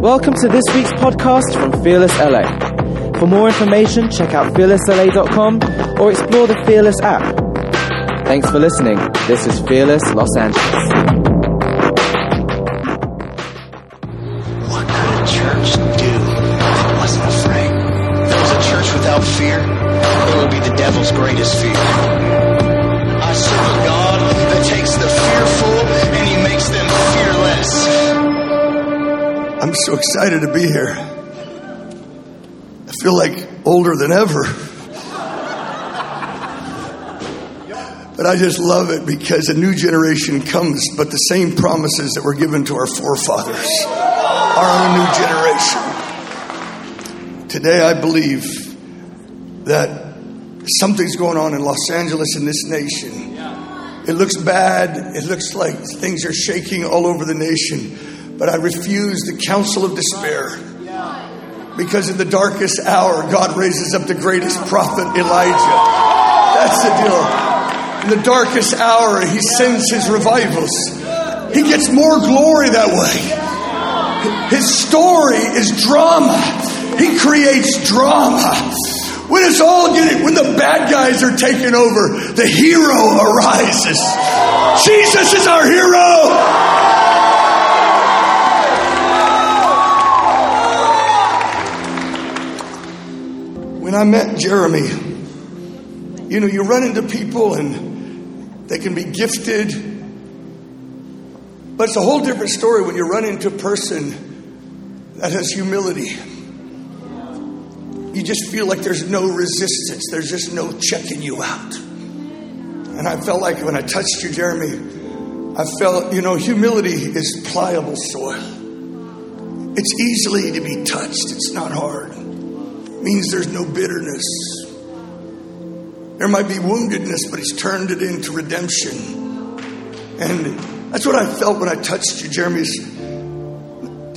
Welcome to this week's podcast from Fearless LA. For more information, check out fearlessla.com or explore the Fearless app. Thanks for listening. This is Fearless Los Angeles. So excited to be here. I feel like older than ever. But I just love it because a new generation comes, but the same promises that were given to our forefathers are a new generation. Today, I believe that something's going on in Los Angeles in this nation. It looks bad. It looks like things are shaking all over the nation. But I refuse the counsel of despair. Because in the darkest hour, God raises up the greatest prophet, Elijah. That's the deal. In the darkest hour, He sends His revivals. He gets more glory that way. His story is drama. He creates drama. When it's all getting, when the bad guys are taking over, the hero arises. Jesus is our hero. I met Jeremy, you know, you run into people and they can be gifted, but it's a whole different story when you run into a person that has humility. You just feel like there's no resistance, there's just no checking you out. And I felt like when I touched you, Jeremy, I felt, you know, humility is pliable soil. It's easily to be touched, it's not hard. Means there's no bitterness. There might be woundedness, but he's turned it into redemption. And that's what I felt when I touched you, Jeremy's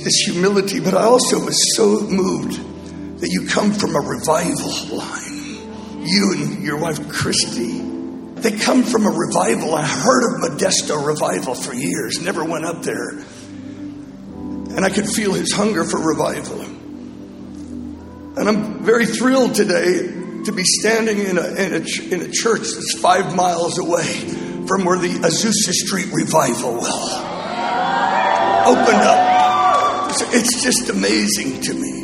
this humility, but I also was so moved that you come from a revival line. You and your wife Christy. They come from a revival. I heard of Modesto revival for years, never went up there. And I could feel his hunger for revival. And I'm very thrilled today to be standing in a, in a, in a church that's five miles away from where the Azusa Street revival will uh, opened up. It's just amazing to me.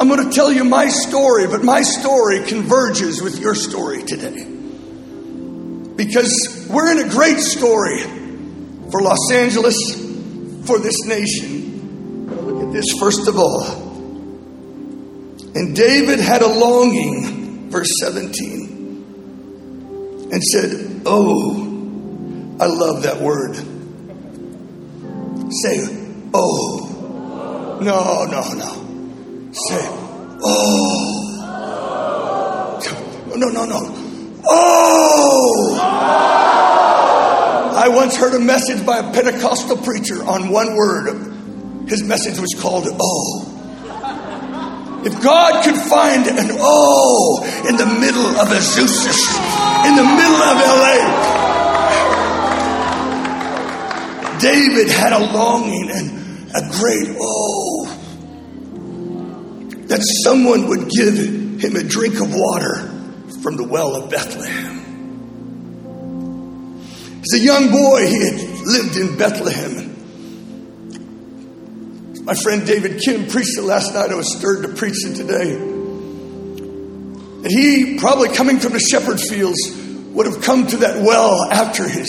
I'm going to tell you my story, but my story converges with your story today. Because we're in a great story for Los Angeles, for this nation. Look at this first of all. And David had a longing, verse 17, and said, Oh, I love that word. Say, oh. No, no, no. Say, oh. No, no, no. Oh. I once heard a message by a Pentecostal preacher on one word. His message was called, oh. If God could find an O in the middle of Azusa, in the middle of LA, David had a longing and a great oh that someone would give him a drink of water from the well of Bethlehem. As a young boy, he had lived in Bethlehem. My friend David Kim preached it last night. I was stirred to preach it today. And he, probably coming from the shepherd fields, would have come to that well after his,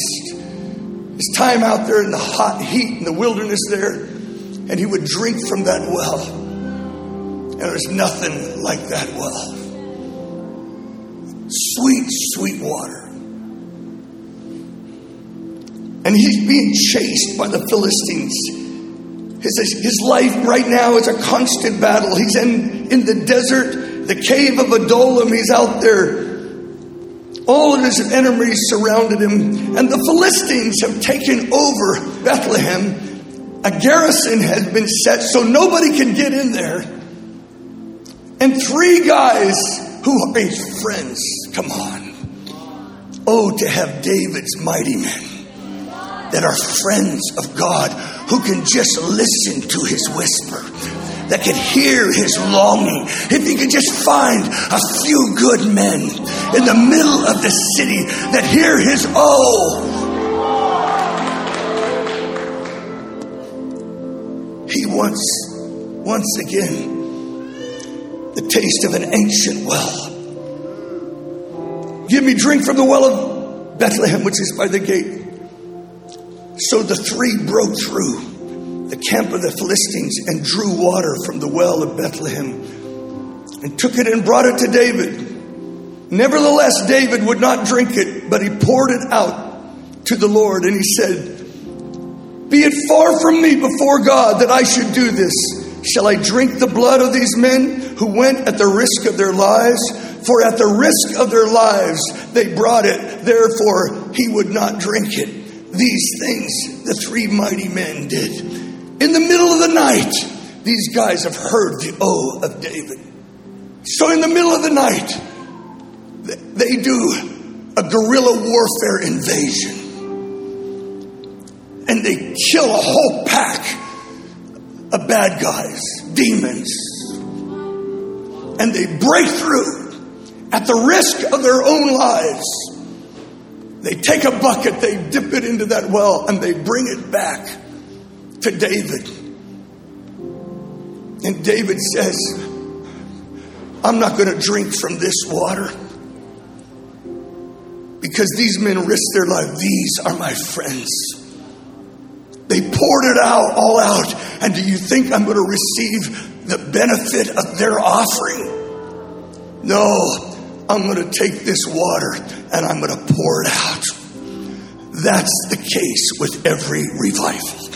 his time out there in the hot heat in the wilderness there, and he would drink from that well. And there's nothing like that well. Sweet, sweet water. And he's being chased by the Philistines. His, his life right now is a constant battle. He's in, in the desert, the cave of Adullam. He's out there. All of his enemies surrounded him, and the Philistines have taken over Bethlehem. A garrison has been set so nobody can get in there. And three guys who are his friends, come on. Oh, to have David's mighty men. That are friends of God who can just listen to his whisper, that can hear his longing. If he could just find a few good men in the middle of the city that hear his oh. He wants, once again, the taste of an ancient well. Give me drink from the well of Bethlehem, which is by the gate. So the three broke through the camp of the Philistines and drew water from the well of Bethlehem and took it and brought it to David. Nevertheless, David would not drink it, but he poured it out to the Lord and he said, Be it far from me before God that I should do this. Shall I drink the blood of these men who went at the risk of their lives? For at the risk of their lives they brought it, therefore he would not drink it. These things the three mighty men did. In the middle of the night, these guys have heard the O of David. So in the middle of the night, they do a guerrilla warfare invasion. And they kill a whole pack of bad guys, demons. And they break through at the risk of their own lives. They take a bucket, they dip it into that well, and they bring it back to David. And David says, I'm not going to drink from this water because these men risked their life. These are my friends. They poured it out, all out. And do you think I'm going to receive the benefit of their offering? No, I'm going to take this water and I'm going to pour it out. That's the case with every revival.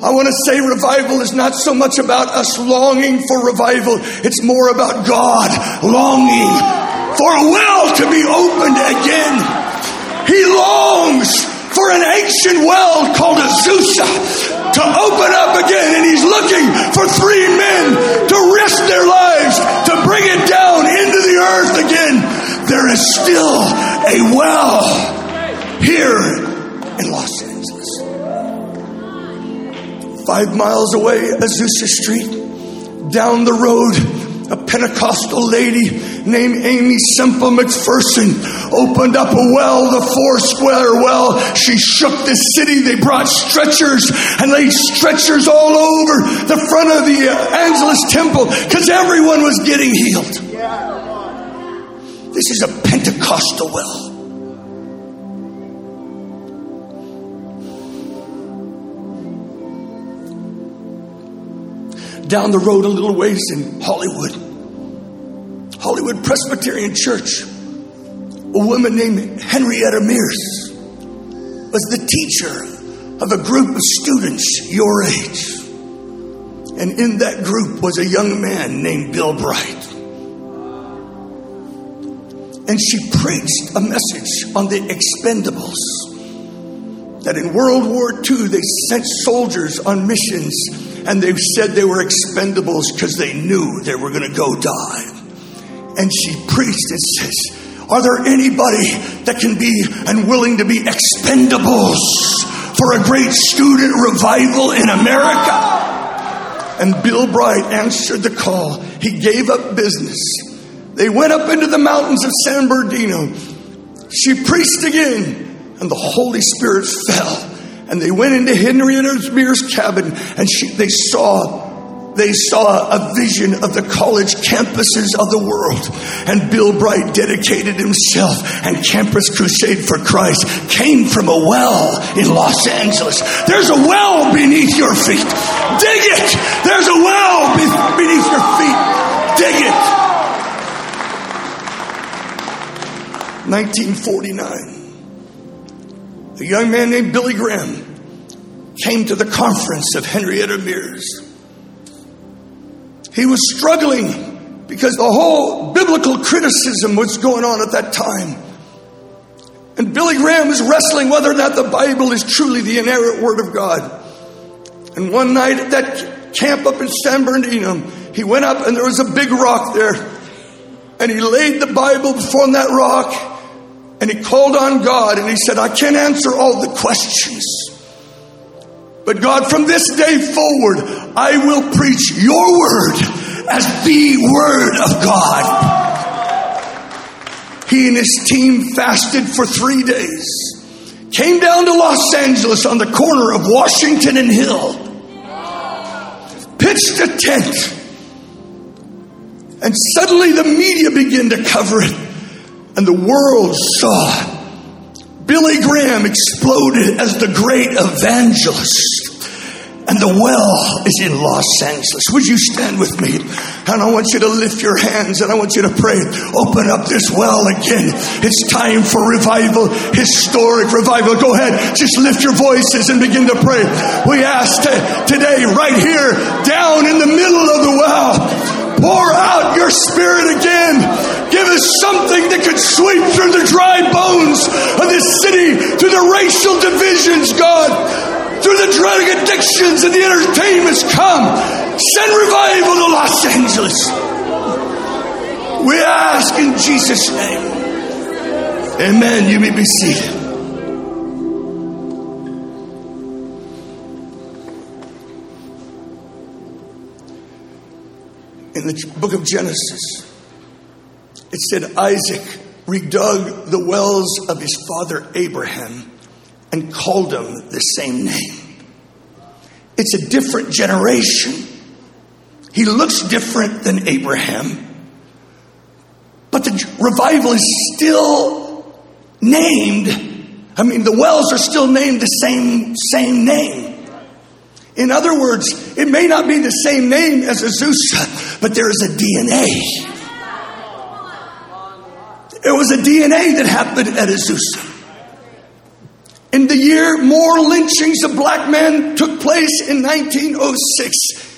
I want to say revival is not so much about us longing for revival, it's more about God longing for a well to be opened again. He longs for an ancient well called Azusa to open up again, and he's looking for three men to risk their lives to bring it down into the earth again. There is still a well here in Los Angeles. Five miles away, Azusa Street, down the road, a Pentecostal lady named Aimee Semple McPherson opened up a well, the four square well. She shook the city. They brought stretchers and laid stretchers all over the front of the Angelus Temple because everyone was getting healed. This is a Pentecostal well. down the road a little ways in Hollywood. Hollywood Presbyterian Church. A woman named Henrietta Mears was the teacher of a group of students your age. And in that group was a young man named Bill Bright. And she preached a message on the expendables. That in World War II, they sent soldiers on missions and they said they were expendables because they knew they were going to go die. And she preached and says, Are there anybody that can be and willing to be expendables for a great student revival in America? And Bill Bright answered the call. He gave up business. They went up into the mountains of San Bernardino. She preached again, and the Holy Spirit fell and they went into Henry Henrietta Mears' cabin and she, they saw they saw a vision of the college campuses of the world. And Bill Bright dedicated himself, and Campus Crusade for Christ came from a well in Los Angeles. There's a well beneath your feet. Dig it! There's a well beneath your feet. Dig it! 1949 a young man named Billy Graham came to the conference of Henrietta Mears. He was struggling because the whole biblical criticism was going on at that time. And Billy Graham was wrestling whether or not the Bible is truly the inerrant Word of God. And one night at that camp up in San Bernardino, he went up and there was a big rock there. And he laid the Bible before that rock and he called on God and he said, I can't answer all the questions. But God, from this day forward, I will preach your word as the word of God. He and his team fasted for three days, came down to Los Angeles on the corner of Washington and Hill, pitched a tent, and suddenly the media began to cover it, and the world saw Billy Graham exploded as the great evangelist. And the well is in Los Angeles. Would you stand with me? And I want you to lift your hands and I want you to pray. Open up this well again. It's time for revival, historic revival. Go ahead, just lift your voices and begin to pray. We ask today, right here, down in the middle of the well, pour out your spirit again. Give us something that could sweep through the dry bones of this city, through the racial divisions, God through the drug addictions and the entertainments come. Send revival to Los Angeles. We ask in Jesus' name. Amen. You may be seated. In the book of Genesis, it said Isaac redug the wells of his father Abraham and called him the same name. It's a different generation. He looks different than Abraham, but the revival is still named. I mean, the wells are still named the same, same name. In other words, it may not be the same name as Azusa, but there is a DNA. There was a DNA that happened at Azusa. In the year more lynchings of black men took place in 1906.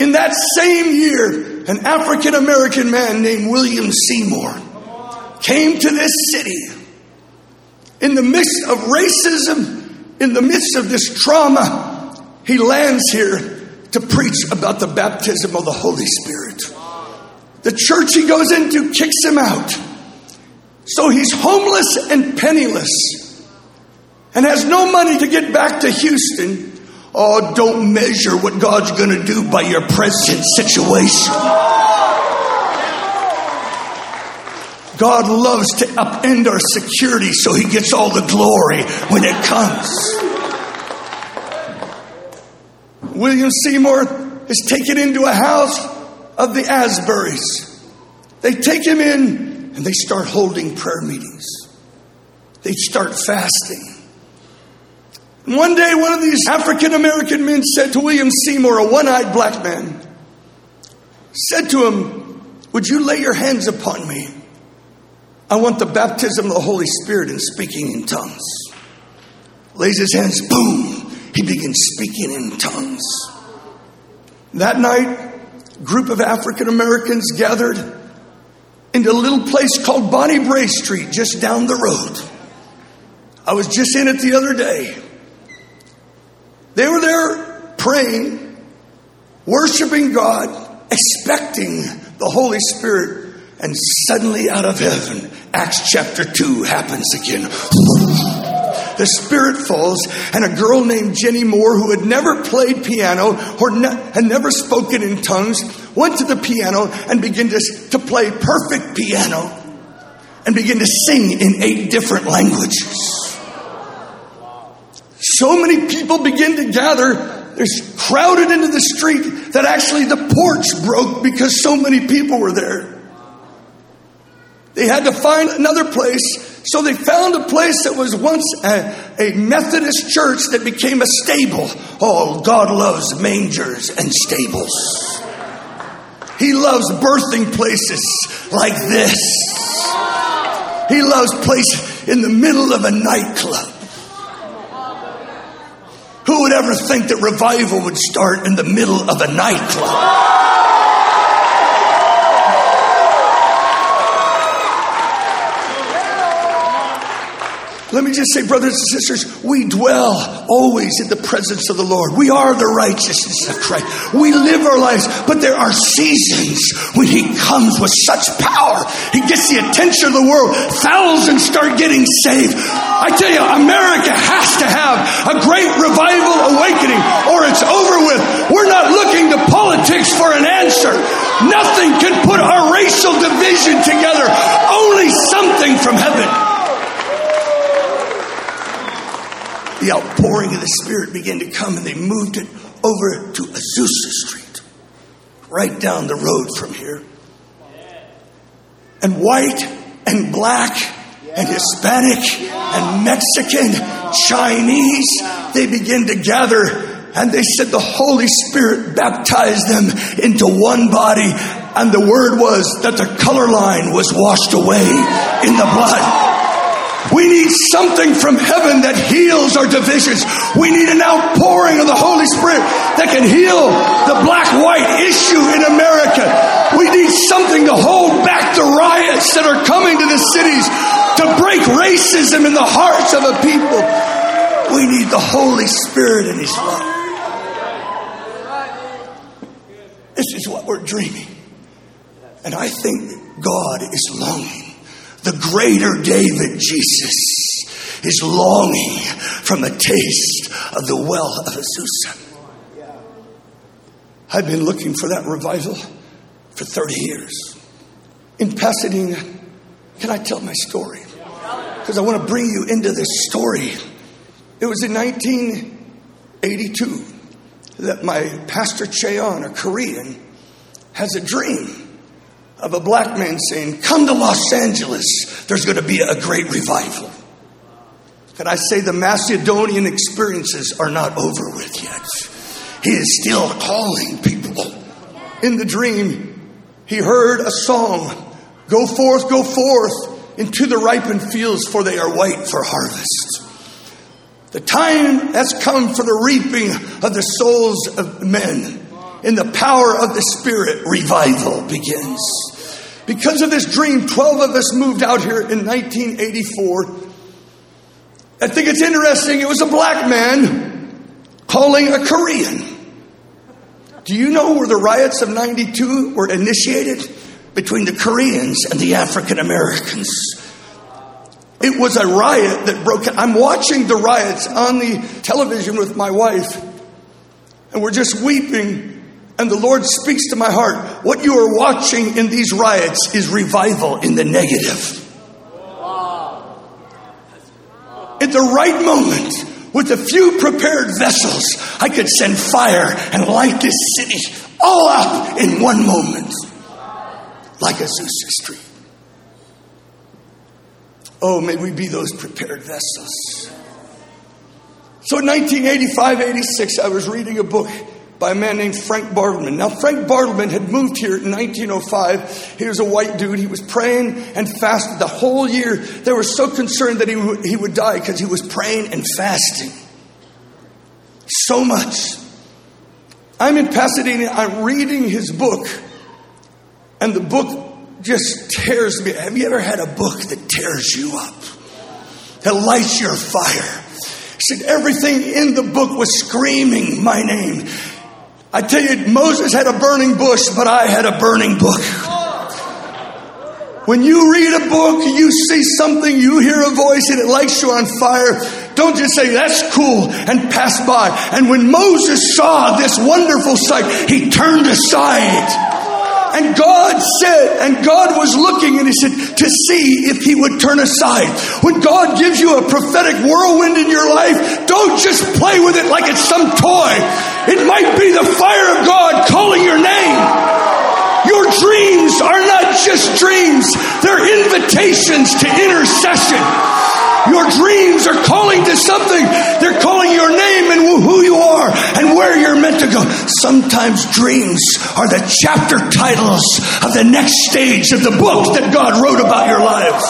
In that same year, an African American man named William Seymour came to this city. In the midst of racism, in the midst of this trauma, he lands here to preach about the baptism of the Holy Spirit. The church he goes into kicks him out. So he's homeless and penniless and has no money to get back to Houston, oh, don't measure what God's going to do by your present situation. God loves to upend our security so he gets all the glory when it comes. William Seymour is taken into a house of the Asberrys. They take him in and they start holding prayer meetings. They start fasting. And One day, one of these African American men said to William Seymour, a one eyed black man, said to him, Would you lay your hands upon me? I want the baptism of the Holy Spirit and speaking in tongues. Lays his hands, boom, he begins speaking in tongues. That night, group of African Americans gathered in a little place called Bonnie Brae Street, just down the road. I was just in it the other day. They were there praying, worshiping God, expecting the Holy Spirit, and suddenly out of heaven, Acts chapter 2 happens again. The Spirit falls, and a girl named Jenny Moore, who had never played piano or ne- had never spoken in tongues, went to the piano and began to, to play perfect piano and began to sing in eight different languages. So many people begin to gather. There's crowded into the street that actually the porch broke because so many people were there. They had to find another place, so they found a place that was once a, a Methodist church that became a stable. Oh, God loves mangers and stables. He loves birthing places like this. He loves place in the middle of a nightclub. Who would ever think that revival would start in the middle of a nightclub? Let me just say, brothers and sisters, we dwell always in the presence of the Lord. We are the righteousness of Christ. We live our lives, but there are seasons when He comes with such power. He gets the attention of the world. Thousands start getting saved. I tell you, America has to have a great revival awakening or it's over with. We're not looking to politics for an answer. Nothing can put our racial division together. Only something from heaven. The outpouring of the Spirit began to come, and they moved it over to Azusa Street, right down the road from here. And white and black and Hispanic and Mexican, Chinese, they began to gather and they said the Holy Spirit baptized them into one body. And the word was that the color line was washed away in the blood. We need something from heaven that heals our divisions. We need an outpouring of the Holy Spirit that can heal the black white issue in America. We need something to hold back the riots that are coming to the cities, to break racism in the hearts of a people. We need the Holy Spirit and His love. This is what we're dreaming. And I think God is longing the greater David, Jesus, is longing from a taste of the well of Azusa. I've been looking for that revival for 30 years. In Pasadena, can I tell my story? Because I want to bring you into this story. It was in 1982 that my pastor Che Ahn, a Korean, has a dream of a black man saying, Come to Los Angeles, there's going to be a great revival. Can I say the Macedonian experiences are not over with yet? He is still calling people. In the dream, he heard a song Go forth, go forth into the ripened fields, for they are white for harvest. The time has come for the reaping of the souls of men. In the power of the Spirit, revival begins. Because of this dream, 12 of us moved out here in 1984. I think it's interesting, it was a black man calling a Korean. Do you know where the riots of 92 were initiated? Between the Koreans and the African Americans. It was a riot that broke. I'm watching the riots on the television with my wife, and we're just weeping and the Lord speaks to my heart. What you are watching in these riots is revival in the negative. At the right moment, with a few prepared vessels, I could send fire and light this city all up in one moment, like a Azusa Street. Oh, may we be those prepared vessels. So in 1985 86, I was reading a book by a man named Frank Bartleman. Now, Frank Bartleman had moved here in 1905. He was a white dude. He was praying and fasted the whole year. They were so concerned that he would, he would die because he was praying and fasting. So much. I'm in Pasadena. I'm reading his book, and the book just tears me. Have you ever had a book that tears you up? That lights your fire? He said everything in the book was screaming my name. I tell you, Moses had a burning bush, but I had a burning book. When you read a book, you see something, you hear a voice, and it lights you on fire. Don't just say, that's cool, and pass by. And when Moses saw this wonderful sight, he turned aside. And God said, and God was looking and He said, to see if He would turn aside. When God gives you a prophetic whirlwind in your life, don't just play with it like it's some toy. It might be the fire of God calling your name. Your dreams are not just dreams, they're invitations to intercession. Your dreams are calling to something. They're calling your name and who you are and where you're meant to go. Sometimes dreams are the chapter titles of the next stage of the book that God wrote about your lives.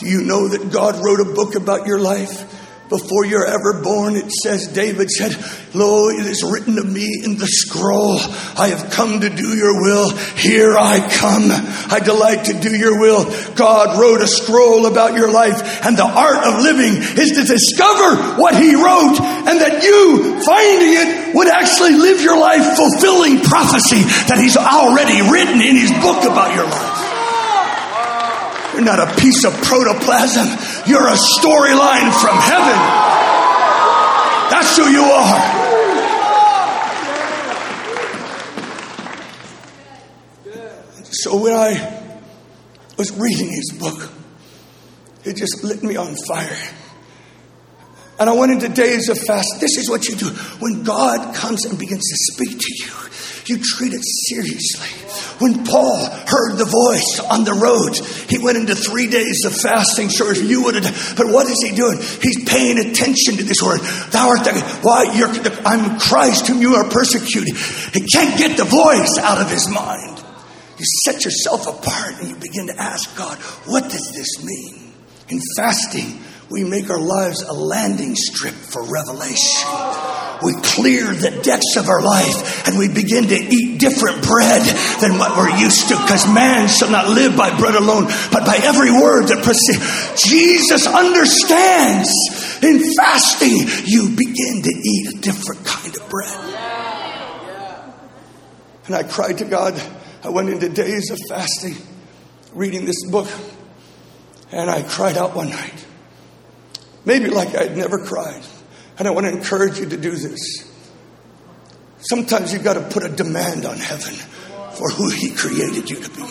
Do you know that God wrote a book about your life Before you're ever born, it says, David said, Lo, it is written of me in the scroll, I have come to do your will. Here I come. I delight to do your will. God wrote a scroll about your life, and the art of living is to discover what he wrote, and that you, finding it, would actually live your life fulfilling prophecy that he's already written in his book about your life. You're not a piece of protoplasm. You're a storyline from heaven. That's who you are. So when I was reading his book, it just lit me on fire. And I went into days of fast. This is what you do. When God comes and begins to speak to you, you treat it seriously. When Paul heard the voice on the road, he went into three days of fasting. Sure, you would have. But what is he doing? He's paying attention to this word. Thou art the, why you're, I'm Christ whom you are persecuting. He can't get the voice out of his mind. You set yourself apart and you begin to ask God, what does this mean? In fasting, we make our lives a landing strip for revelation we clear the decks of our life and we begin to eat different bread than what we're used to because man shall not live by bread alone, but by every word that proceeds. Jesus understands in fasting, you begin to eat a different kind of bread. And I cried to God. I went into days of fasting, reading this book, and I cried out one night. Maybe like I'd never cried. And I want to encourage you to do this. Sometimes you've got to put a demand on heaven for who He created you to be.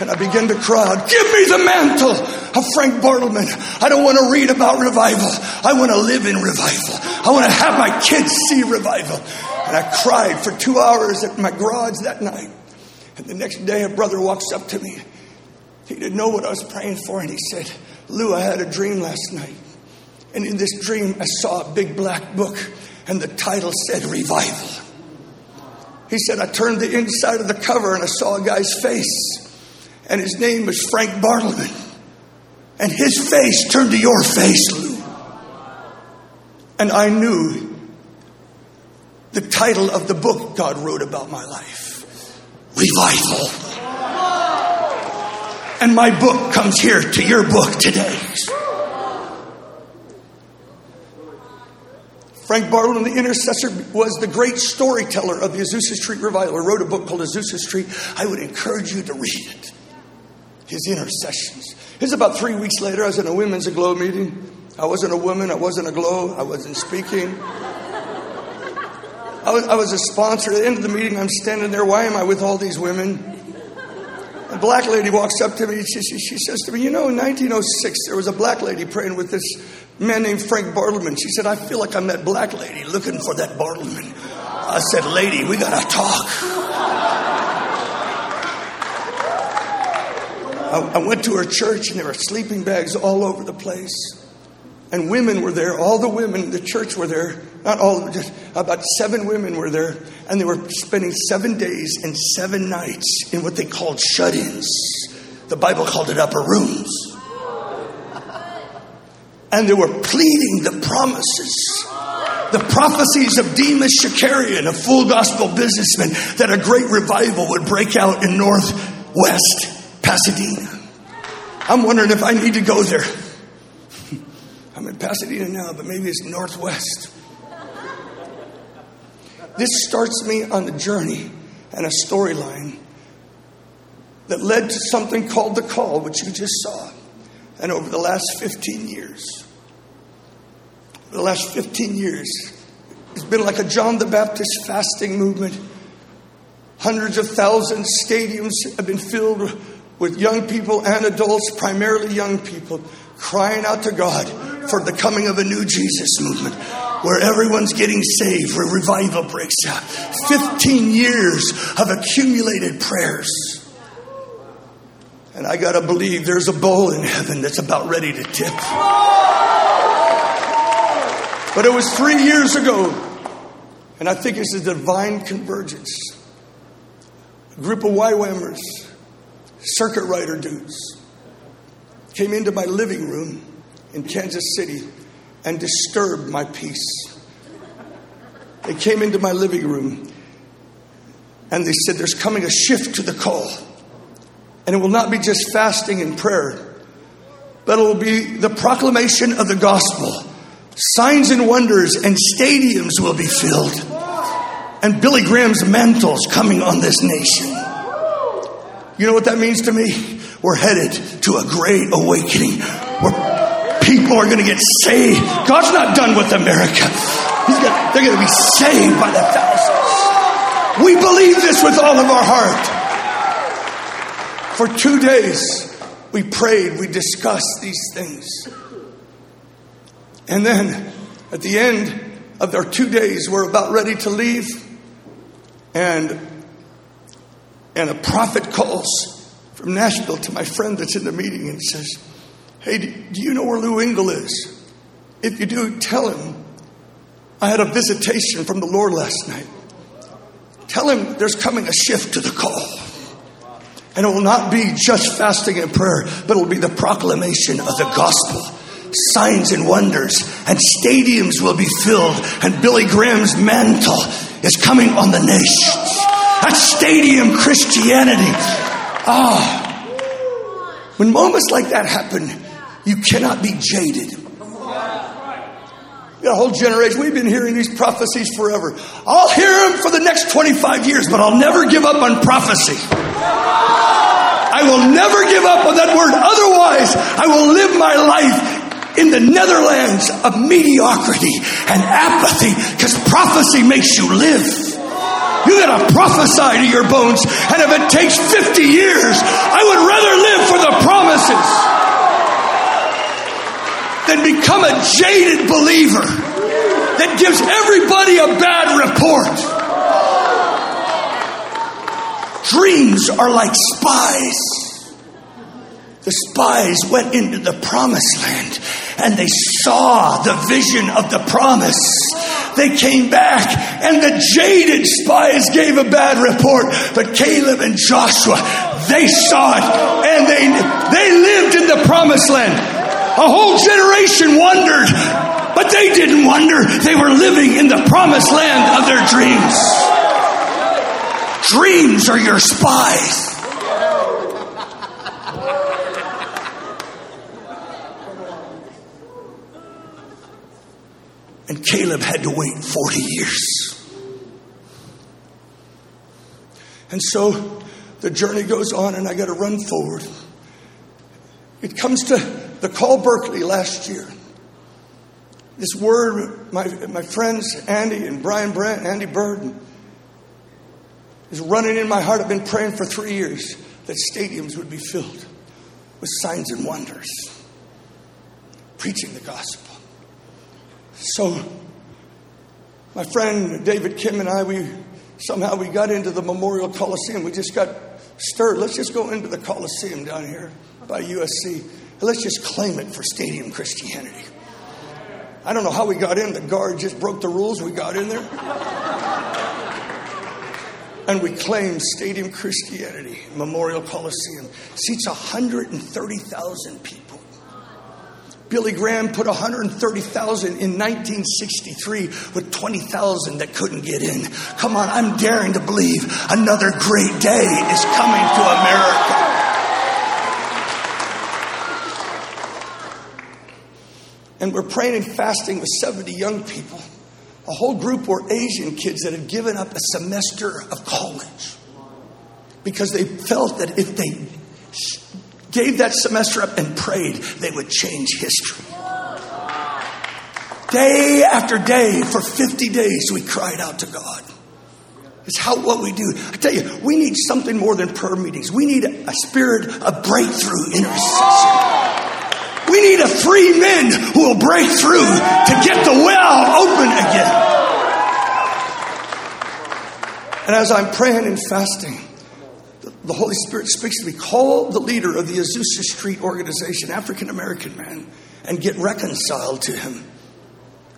And I begin to cry out, Give me the mantle of Frank Bartleman. I don't want to read about revival. I want to live in revival. I want to have my kids see revival. And I cried for two hours at my garage that night. And the next day, a brother walks up to me. He didn't know what I was praying for, and he said, Lou, I had a dream last night. And in this dream, I saw a big black book, and the title said Revival. He said, I turned the inside of the cover and I saw a guy's face, and his name was Frank Bartleman. And his face turned to your face, Lou. And I knew the title of the book God wrote about my life Revival. And my book comes here to your book today. Frank Bartleman, the intercessor, was the great storyteller of the Azusa Street revival. He wrote a book called Azusa Street. I would encourage you to read it. His intercessions. It's about three weeks later. I was in a women's aglow meeting. I wasn't a woman. I wasn't a glow. I wasn't speaking. I was, I was a sponsor. At the end of the meeting, I'm standing there. Why am I with all these women? A black lady walks up to me. She, she, she says to me, You know, in 1906, there was a black lady praying with this man named Frank Bartleman. She said, I feel like I'm that black lady looking for that Bartleman. I said, Lady, we got to talk. I, I went to her church and there were sleeping bags all over the place. And women were there. All the women in the church were there. Not all, of just about seven women were there. And they were spending seven days and seven nights in what they called shut ins. The Bible called it upper rooms and they were pleading the promises the prophecies of Demos Shakarian, a full gospel businessman, that a great revival would break out in northwest Pasadena. I'm wondering if I need to go there. I'm in Pasadena now, but maybe it's northwest. This starts me on a journey and a storyline that led to something called the call, which you just saw. And over the last 15 years, the last 15 years. It's been like a John the Baptist fasting movement. Hundreds of thousands, stadiums have been filled with young people and adults, primarily young people, crying out to God for the coming of a new Jesus movement where everyone's getting saved, where revival breaks out. 15 years of accumulated prayers. And I got to believe there's a bowl in heaven that's about ready to tip. But it was three years ago, and I think it's a divine convergence. A group of YWAMers, circuit rider dudes, came into my living room in Kansas City and disturbed my peace. They came into my living room and they said, There's coming a shift to the call. And it will not be just fasting and prayer, but it will be the proclamation of the gospel. Signs and wonders and stadiums will be filled. And Billy Graham's mantles coming on this nation. You know what that means to me? We're headed to a great awakening where people are going to get saved. God's not done with America. They're going to be saved by the thousands. We believe this with all of our heart. For two days, we prayed, we discussed these things. And then at the end of our two days, we're about ready to leave. And, and a prophet calls from Nashville to my friend that's in the meeting and says, Hey, do you know where Lou Engle is? If you do, tell him I had a visitation from the Lord last night. Tell him there's coming a shift to the call. And it will not be just fasting and prayer, but it will be the proclamation of the gospel. Signs and wonders, and stadiums will be filled, and Billy Graham's mantle is coming on the nations. That stadium Christianity. Ah. When moments like that happen, you cannot be jaded You got a whole generation. We've been hearing these prophecies forever. I'll hear them for the next 25 years, but I'll never give up on prophecy. I will never give up on that word. Otherwise, I will live my life in the Netherlands of mediocrity and apathy because prophecy makes you live. You gotta prophesy to your bones, and if it takes 50 years, I would rather live for the promises than become a jaded believer that gives everybody a bad report. Dreams are like spies. The spies went into the promised land and they saw the vision of the promise. They came back and the jaded spies gave a bad report, but Caleb and Joshua, they saw it and they, they lived in the promised land. A whole generation wondered, but they didn't wonder. They were living in the promised land of their dreams. Dreams are your spies. And Caleb had to wait 40 years. And so the journey goes on, and I got to run forward. It comes to the Call Berkeley last year. This word, my, my friends Andy and Brian Brennt, Andy Byrd, is running in my heart. I've been praying for three years that stadiums would be filled with signs and wonders, preaching the gospel. So, my friend David Kim and I, we somehow we got into the Memorial Coliseum. We just got stirred. Let's just go into the Coliseum down here by USC. Let's just claim it for stadium Christianity. I don't know how we got in. The guard just broke the rules. We got in there. and we claimed Stadium Christianity, Memorial Coliseum. Seats 130,000 people. Billy Graham put 130,000 in 1963 with 20,000 that couldn't get in. Come on, I'm daring to believe another great day is coming to America. And we're praying and fasting with 70 young people. A whole group were Asian kids that had given up a semester of college because they felt that if they gave that semester up and prayed, they would change history. Day after day, for 50 days, we cried out to God. It's how what we do. I tell you, we need something more than prayer meetings. We need a spirit of breakthrough intercession. We need a three men who will break through to get the well open again. And as I'm praying and fasting, the Holy Spirit speaks to me. Call the leader of the Azusa Street organization, African American man, and get reconciled to him.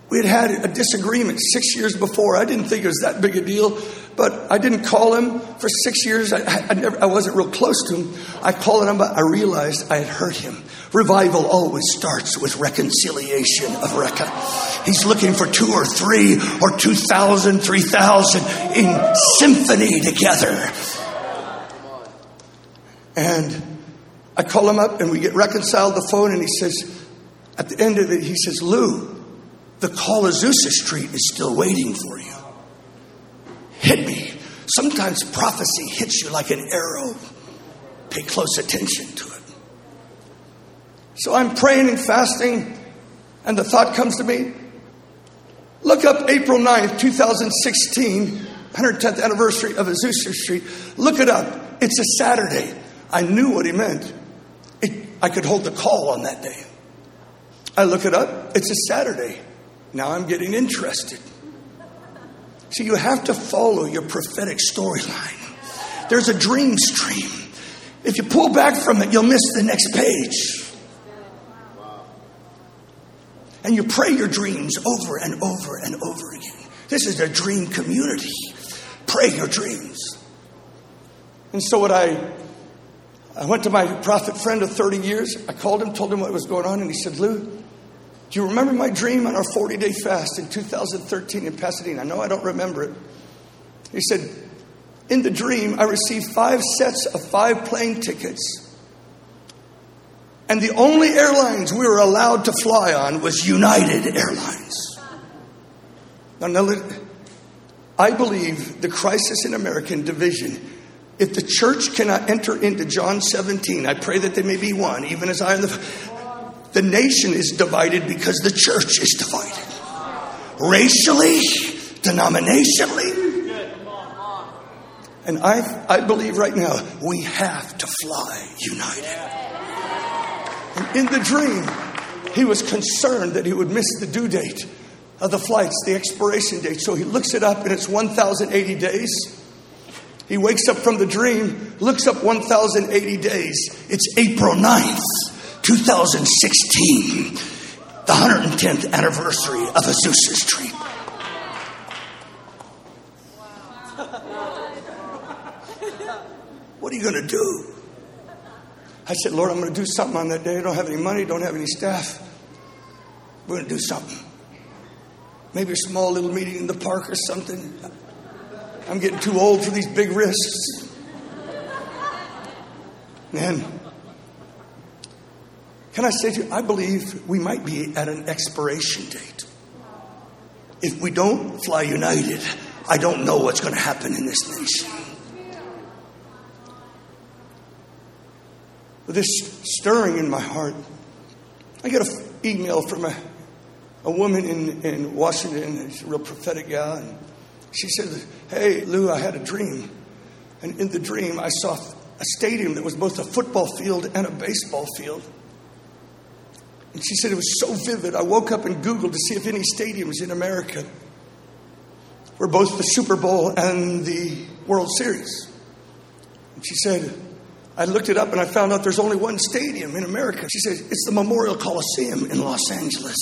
We had had a disagreement six years before. I didn't think it was that big a deal, but I didn't call him for six years. I, I, never, I wasn't real close to him. I called him, but I realized I had hurt him Revival always starts with reconciliation of Recca. He's looking for two or three or two thousand, three thousand in symphony together. And I call him up and we get reconciled the phone and he says, at the end of it, he says, Lou, the call Azusa Street is still waiting for you. Hit me. Sometimes prophecy hits you like an arrow. Pay close attention to it. So I'm praying and fasting, and the thought comes to me look up April 9th, 2016, 110th anniversary of Azusa Street. Look it up. It's a Saturday. I knew what he meant. It, I could hold the call on that day. I look it up. It's a Saturday. Now I'm getting interested. See, you have to follow your prophetic storyline. There's a dream stream. If you pull back from it, you'll miss the next page. And you pray your dreams over and over and over again. This is a dream community. Pray your dreams. And so, what I I went to my prophet friend of 30 years. I called him, told him what was going on, and he said, Lou, do you remember my dream on our 40 day fast in 2013 in Pasadena? I know I don't remember it. He said, In the dream, I received five sets of five plane tickets. And the only airlines we were allowed to fly on was United Airlines. Now, I believe the crisis in American division if the church cannot enter into John 17, I pray that they may be one, even as I am the. The nation is divided because the church is divided. Racially, denominationally. And I, I believe right now we have to fly united. And in the dream, he was concerned that he would miss the due date of the flights, the expiration date. So he looks it up and it's 1,080 days. He wakes up from the dream, looks up 1,080 days. It's April 9th, 2016, the 110th anniversary of Azusa Street. What are you going to do? I said, Lord, I'm going to do something on that day. I don't have any money, don't have any staff. We're going to do something. Maybe a small little meeting in the park or something. I'm getting too old for these big risks. Man, can I say to you, I believe we might be at an expiration date. If we don't fly united, I don't know what's going to happen in this nation. With this stirring in my heart, I get an email from a, a woman in, in Washington. She's a real prophetic gal. And she said, Hey, Lou, I had a dream. And in the dream, I saw a stadium that was both a football field and a baseball field. And she said it was so vivid. I woke up and Googled to see if any stadiums in America were both the Super Bowl and the World Series. And she said, I looked it up and I found out there's only one stadium in America. She said, It's the Memorial Coliseum in Los Angeles.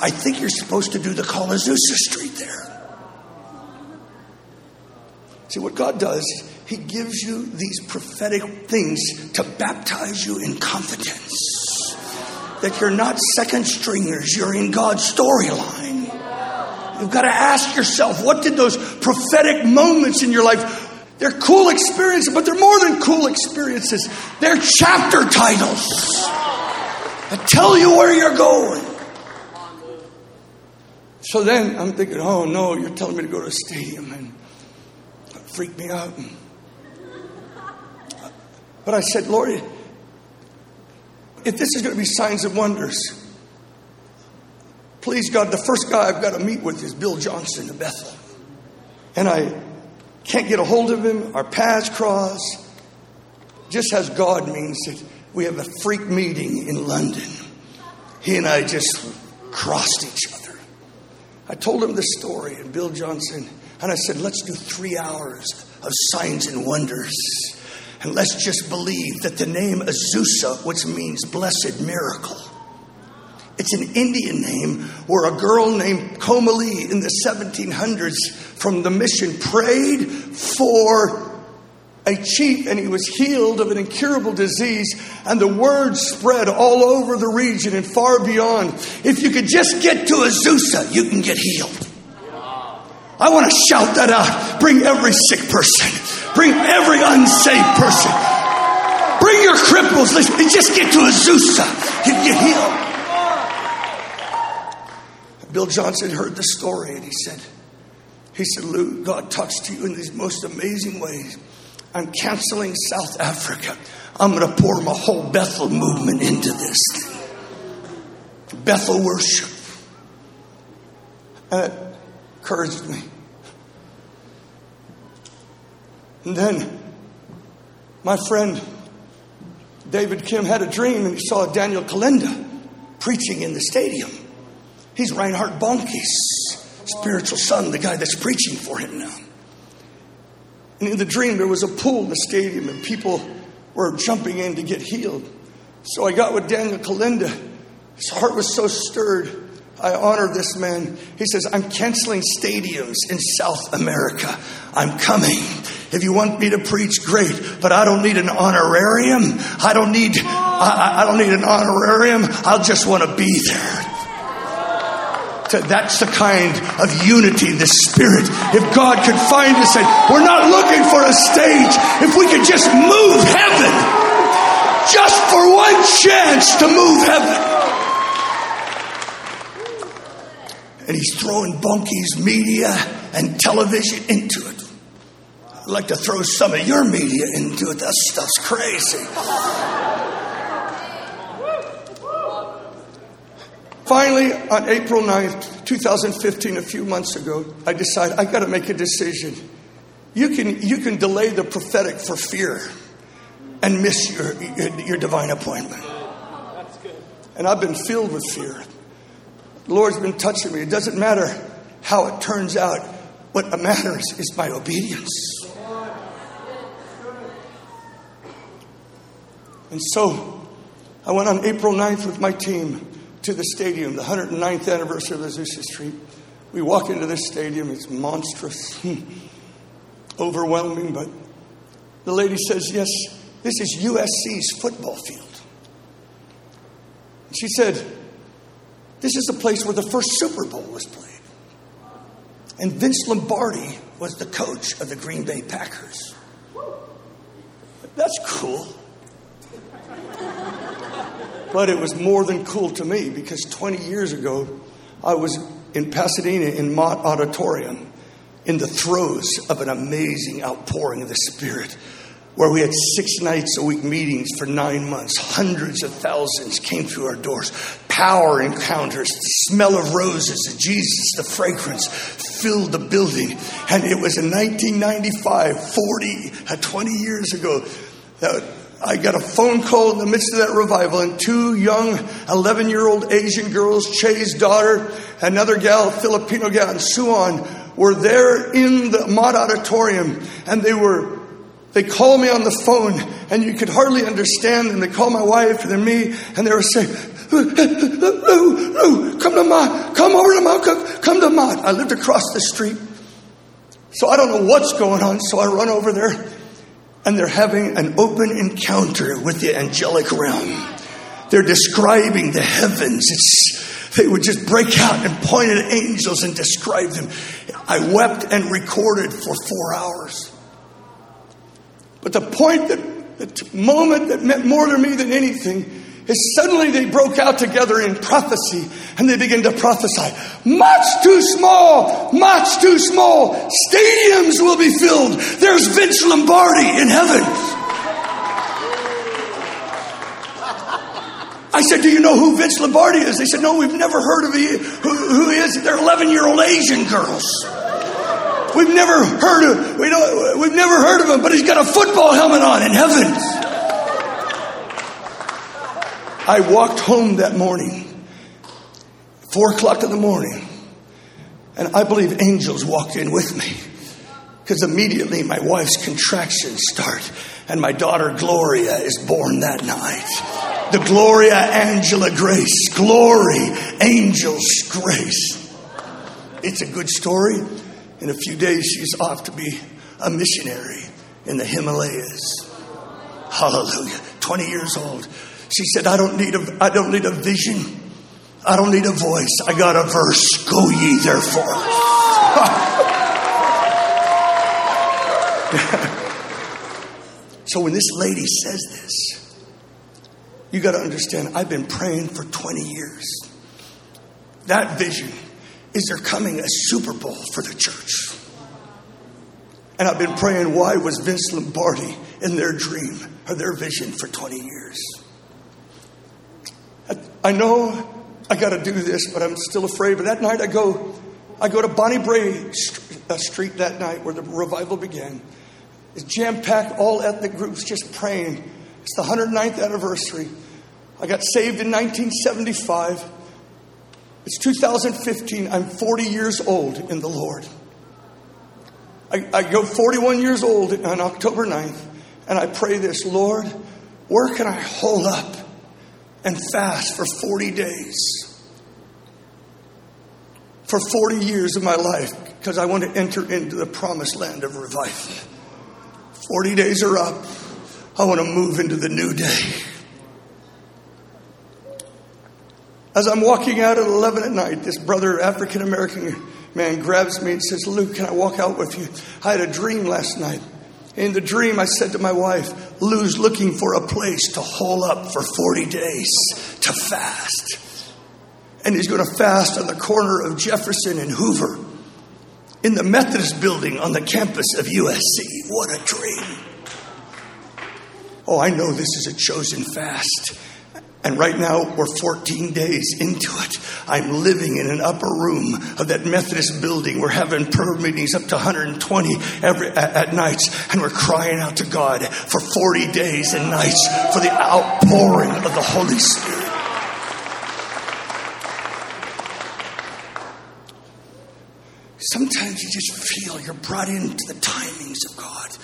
I think you're supposed to do the Call Street there. See, what God does, He gives you these prophetic things to baptize you in confidence. That you're not second stringers, you're in God's storyline. You've got to ask yourself, what did those prophetic moments in your life? They're cool experiences, but they're more than cool experiences. They're chapter titles that tell you where you're going. So then I'm thinking, oh no, you're telling me to go to a stadium and freaked me out. But I said, Lord, if this is going to be signs and wonders, please, God, the first guy I've got to meet with is Bill Johnson of Bethel. And I can't get a hold of him. Our paths cross. Just as God means that we have a freak meeting in London. He and I just crossed each other. I told him the story, and Bill Johnson and I said, let's do three hours of signs and wonders. And let's just believe that the name Azusa, which means blessed miracle, it's an Indian name where a girl named Komali in the 1700s from the mission prayed for a chief, and he was healed of an incurable disease, and the word spread all over the region and far beyond. If you could just get to Azusa, you can get healed. I want to shout that out. Bring every sick person, bring every unsaved person, bring your cripples. Listen, just get to Azusa, can get healed. Bill Johnson heard the story and he said, he said, Lou, God talks to you in these most amazing ways. I'm canceling South Africa. I'm going to pour my whole Bethel movement into this. Bethel worship. And encouraged me. And then my friend David Kim had a dream and he saw Daniel Kolenda preaching in the stadium. He's Reinhard Bonnke's spiritual son, the guy that's preaching for him now. And in the dream, there was a pool in the stadium, and people were jumping in to get healed. So I got with Daniel Kolenda. His heart was so stirred. I honor this man. He says, I'm canceling stadiums in South America. I'm coming. If you want me to preach, great, but I don't need an honorarium. I don't need, I, I don't need an honorarium. I'll just want to be there. That's the kind of unity, the spirit. If God could find us and we're not looking for a stage, if we could just move heaven, just for one chance to move heaven. And he's throwing Bonnke's media and television into it. I'd like to throw some of your media into it. That stuff's crazy. Finally, on April 9th, 2015, a few months ago, I decided I got to make a decision. You can, you can delay the prophetic for fear and miss your, your divine appointment. And I've been filled with fear. The Lord's been touching me. It doesn't matter how it turns out. What matters is my obedience. And so I went on April 9th with my team to the stadium, the 109th anniversary of Azusa Street. We walk into this stadium, it's monstrous, overwhelming, but the lady says, Yes, this is USC's football field. She said, This is the place where the first Super Bowl was played. And Vince Lombardi was the coach of the Green Bay Packers. That's cool. But it was more than cool to me because 20 years ago, I was in Pasadena in Mott Auditorium in the throes of an amazing outpouring of the Spirit where we had six nights a week meetings for nine months. Hundreds of thousands came through our doors. Power encounters, the smell of roses, of Jesus, the fragrance filled the building. And it was in 1995, 40, uh, 20 years ago, that I got a phone call in the midst of that revival, and two young 11 year old Asian girls, Che's daughter, another gal, Filipino gal, and Suan, were there in the Mott Auditorium, and they were. They called me on the phone, and you could hardly understand them. They called my wife and then me, and they were saying, Lou, Lou, come to Mott, come over to Mott, come, come to Mott. I lived across the street, so I don't know what's going on, so I run over there and they're having an open encounter with the angelic realm. They're describing the heavens. It's, they would just break out and point at angels and describe them. I wept and recorded for four hours. But the point that, the moment that meant more to me than anything is suddenly they broke out together in prophecy and they began to prophesy. Much too small, much too small. Stadiums will be filled. There's Vince Lombardi in heaven. I said, Do you know who Vince Lombardi is? They said, No, we've never heard of he, who. They're 11 year old Asian girls. We've never heard of we don't, we've never heard of him, but he's got a football helmet on in heaven. I walked home that morning, four o'clock in the morning, and I believe angels walked in with me. Because immediately my wife's contractions start, and my daughter Gloria is born that night. The Gloria Angela Grace. Glory, angels, grace. It's a good story. In a few days, she's off to be a missionary in the Himalayas. Hallelujah. 20 years old. She said, I don't need a, I don't need a vision. I don't need a voice. I got a verse. Go ye therefore. so when this lady says this, you got to understand, I've been praying for 20 years. That vision is there coming a Super Bowl for the church. And I've been praying, why was Vince Lombardi in their dream or their vision for 20 years? I know I got to do this, but I'm still afraid. But that night I go, I go to Bonnie Brae uh, Street that night where the revival began. It's jam packed, all ethnic groups just praying. It's the 109th anniversary. I got saved in 1975. It's 2015. I'm 40 years old in the Lord. I, I go 41 years old on October 9th, and I pray this Lord, where can I hold up and fast for 40 days? For 40 years of my life, because I want to enter into the promised land of revival. 40 days are up. I want to move into the new day. As I'm walking out at 11 at night, this brother, African American man, grabs me and says, Luke, can I walk out with you? I had a dream last night. In the dream, I said to my wife, Lou's looking for a place to hole up for 40 days to fast. And he's going to fast on the corner of Jefferson and Hoover in the Methodist building on the campus of USC. What a dream. Oh, I know this is a chosen fast. And right now, we're 14 days into it. I'm living in an upper room of that Methodist building. We're having prayer meetings up to 120 every, at, at nights, and we're crying out to God for 40 days and nights for the outpouring of the Holy Spirit. Sometimes you just feel you're brought into the timings of God.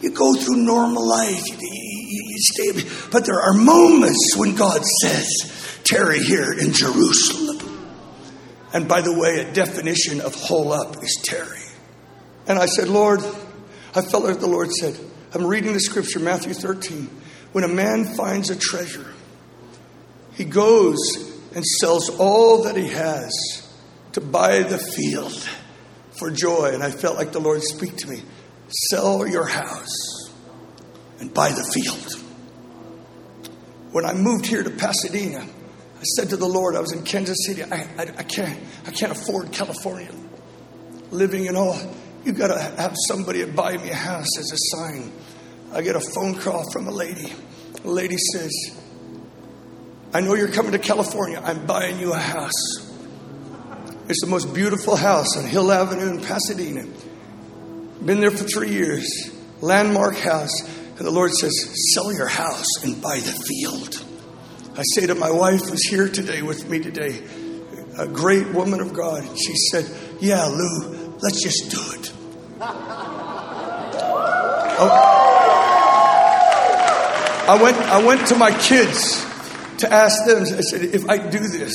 You go through normal life, you, you, stay, but there are moments when God says, tarry here in Jerusalem. And by the way, a definition of hole up is tarry. And I said, Lord, I felt like the Lord said, I'm reading the scripture, Matthew 13. When a man finds a treasure, he goes and sells all that he has to buy the field for joy. And I felt like the Lord speak to me sell your house and buy the field. When I moved here to Pasadena, I said to the Lord, I was in Kansas City, I, I, I can't, I can't afford California. Living in all, You've got to have somebody buy me a house as a sign. I get a phone call from a lady. The lady says, I know you're coming to California. I'm buying you a house. It's the most beautiful house on Hill Avenue in Pasadena. Been there for three years. Landmark house. And the Lord says, Sell your house and buy the field. I say to my wife, who's here today with me today, a great woman of God, she said, Yeah, Lou, let's just do it. Oh. I went, I went to my kids to ask them, I said, if I do this,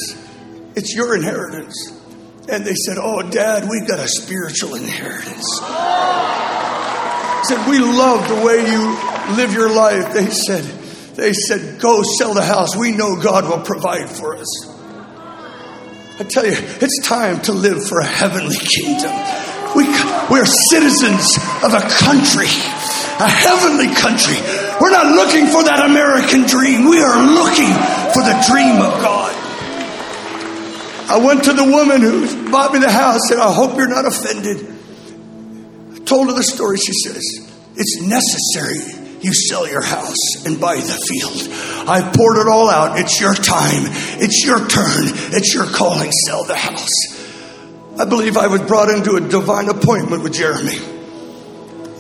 it's your inheritance. And they said, Oh, Dad, we've got a spiritual inheritance. I said, We love the way you live your life. They said, they said, Go sell the house. We know God will provide for us. I tell you, it's time to live for a heavenly kingdom. We, we're citizens of a country, a heavenly country. We're not looking for that American dream. We are looking for the dream of God. I went to the woman who bought me the house and I hope you're not offended. I told her the story. She says, It's necessary you sell your house and buy the field. I've poured it all out. It's your time. It's your turn. It's your calling. Sell the house. I believe I was brought into a divine appointment with Jeremy.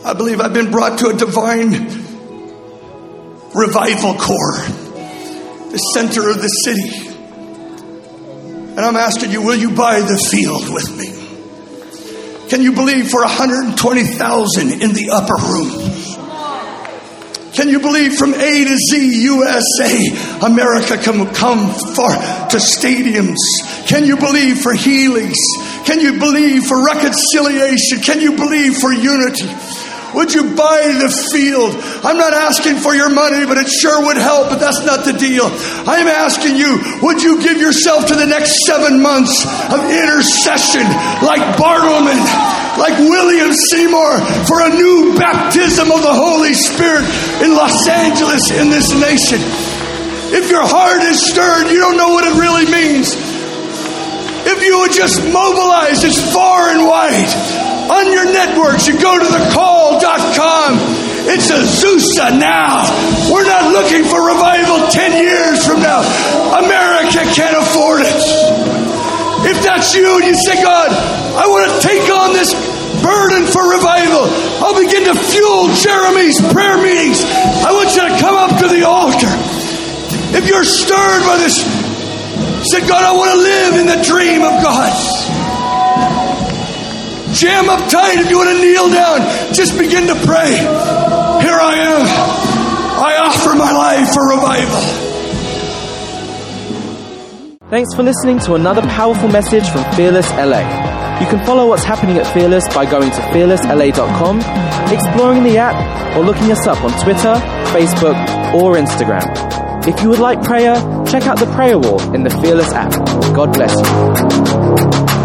I believe I've been brought to a divine revival core, the center of the city. And I'm asking you, will you buy the field with me? Can you believe for 120,000 in the upper room? Can you believe from A to Z, USA, America can come for, to stadiums? Can you believe for healings? Can you believe for reconciliation? Can you believe for unity? Would you buy the field? I'm not asking for your money, but it sure would help, but that's not the deal. I'm asking you, would you give yourself to the next seven months of intercession like Bartleman, like William Seymour for a new baptism of the Holy Spirit in Los Angeles, in this nation? If your heart is stirred, you don't know what it really means. If you would just mobilize as far and wide on your networks, you go to thecall.com. It's Azusa now. We're not looking for revival 10 years from now. America can't afford it. If that's you and you say, God, I want to take on this burden for revival, I'll begin to fuel Jeremy's prayer meetings. I want you to come up to the altar. If you're stirred by this, say, God, I want to live in the dream of God. Jam up tight. If you want to kneel down, just begin to pray. Here I am. I offer my life for revival. Thanks for listening to another powerful message from Fearless LA. You can follow what's happening at Fearless by going to fearlessla.com, exploring the app, or looking us up on Twitter, Facebook, or Instagram. If you would like prayer, check out the prayer wall in the Fearless app. God bless you.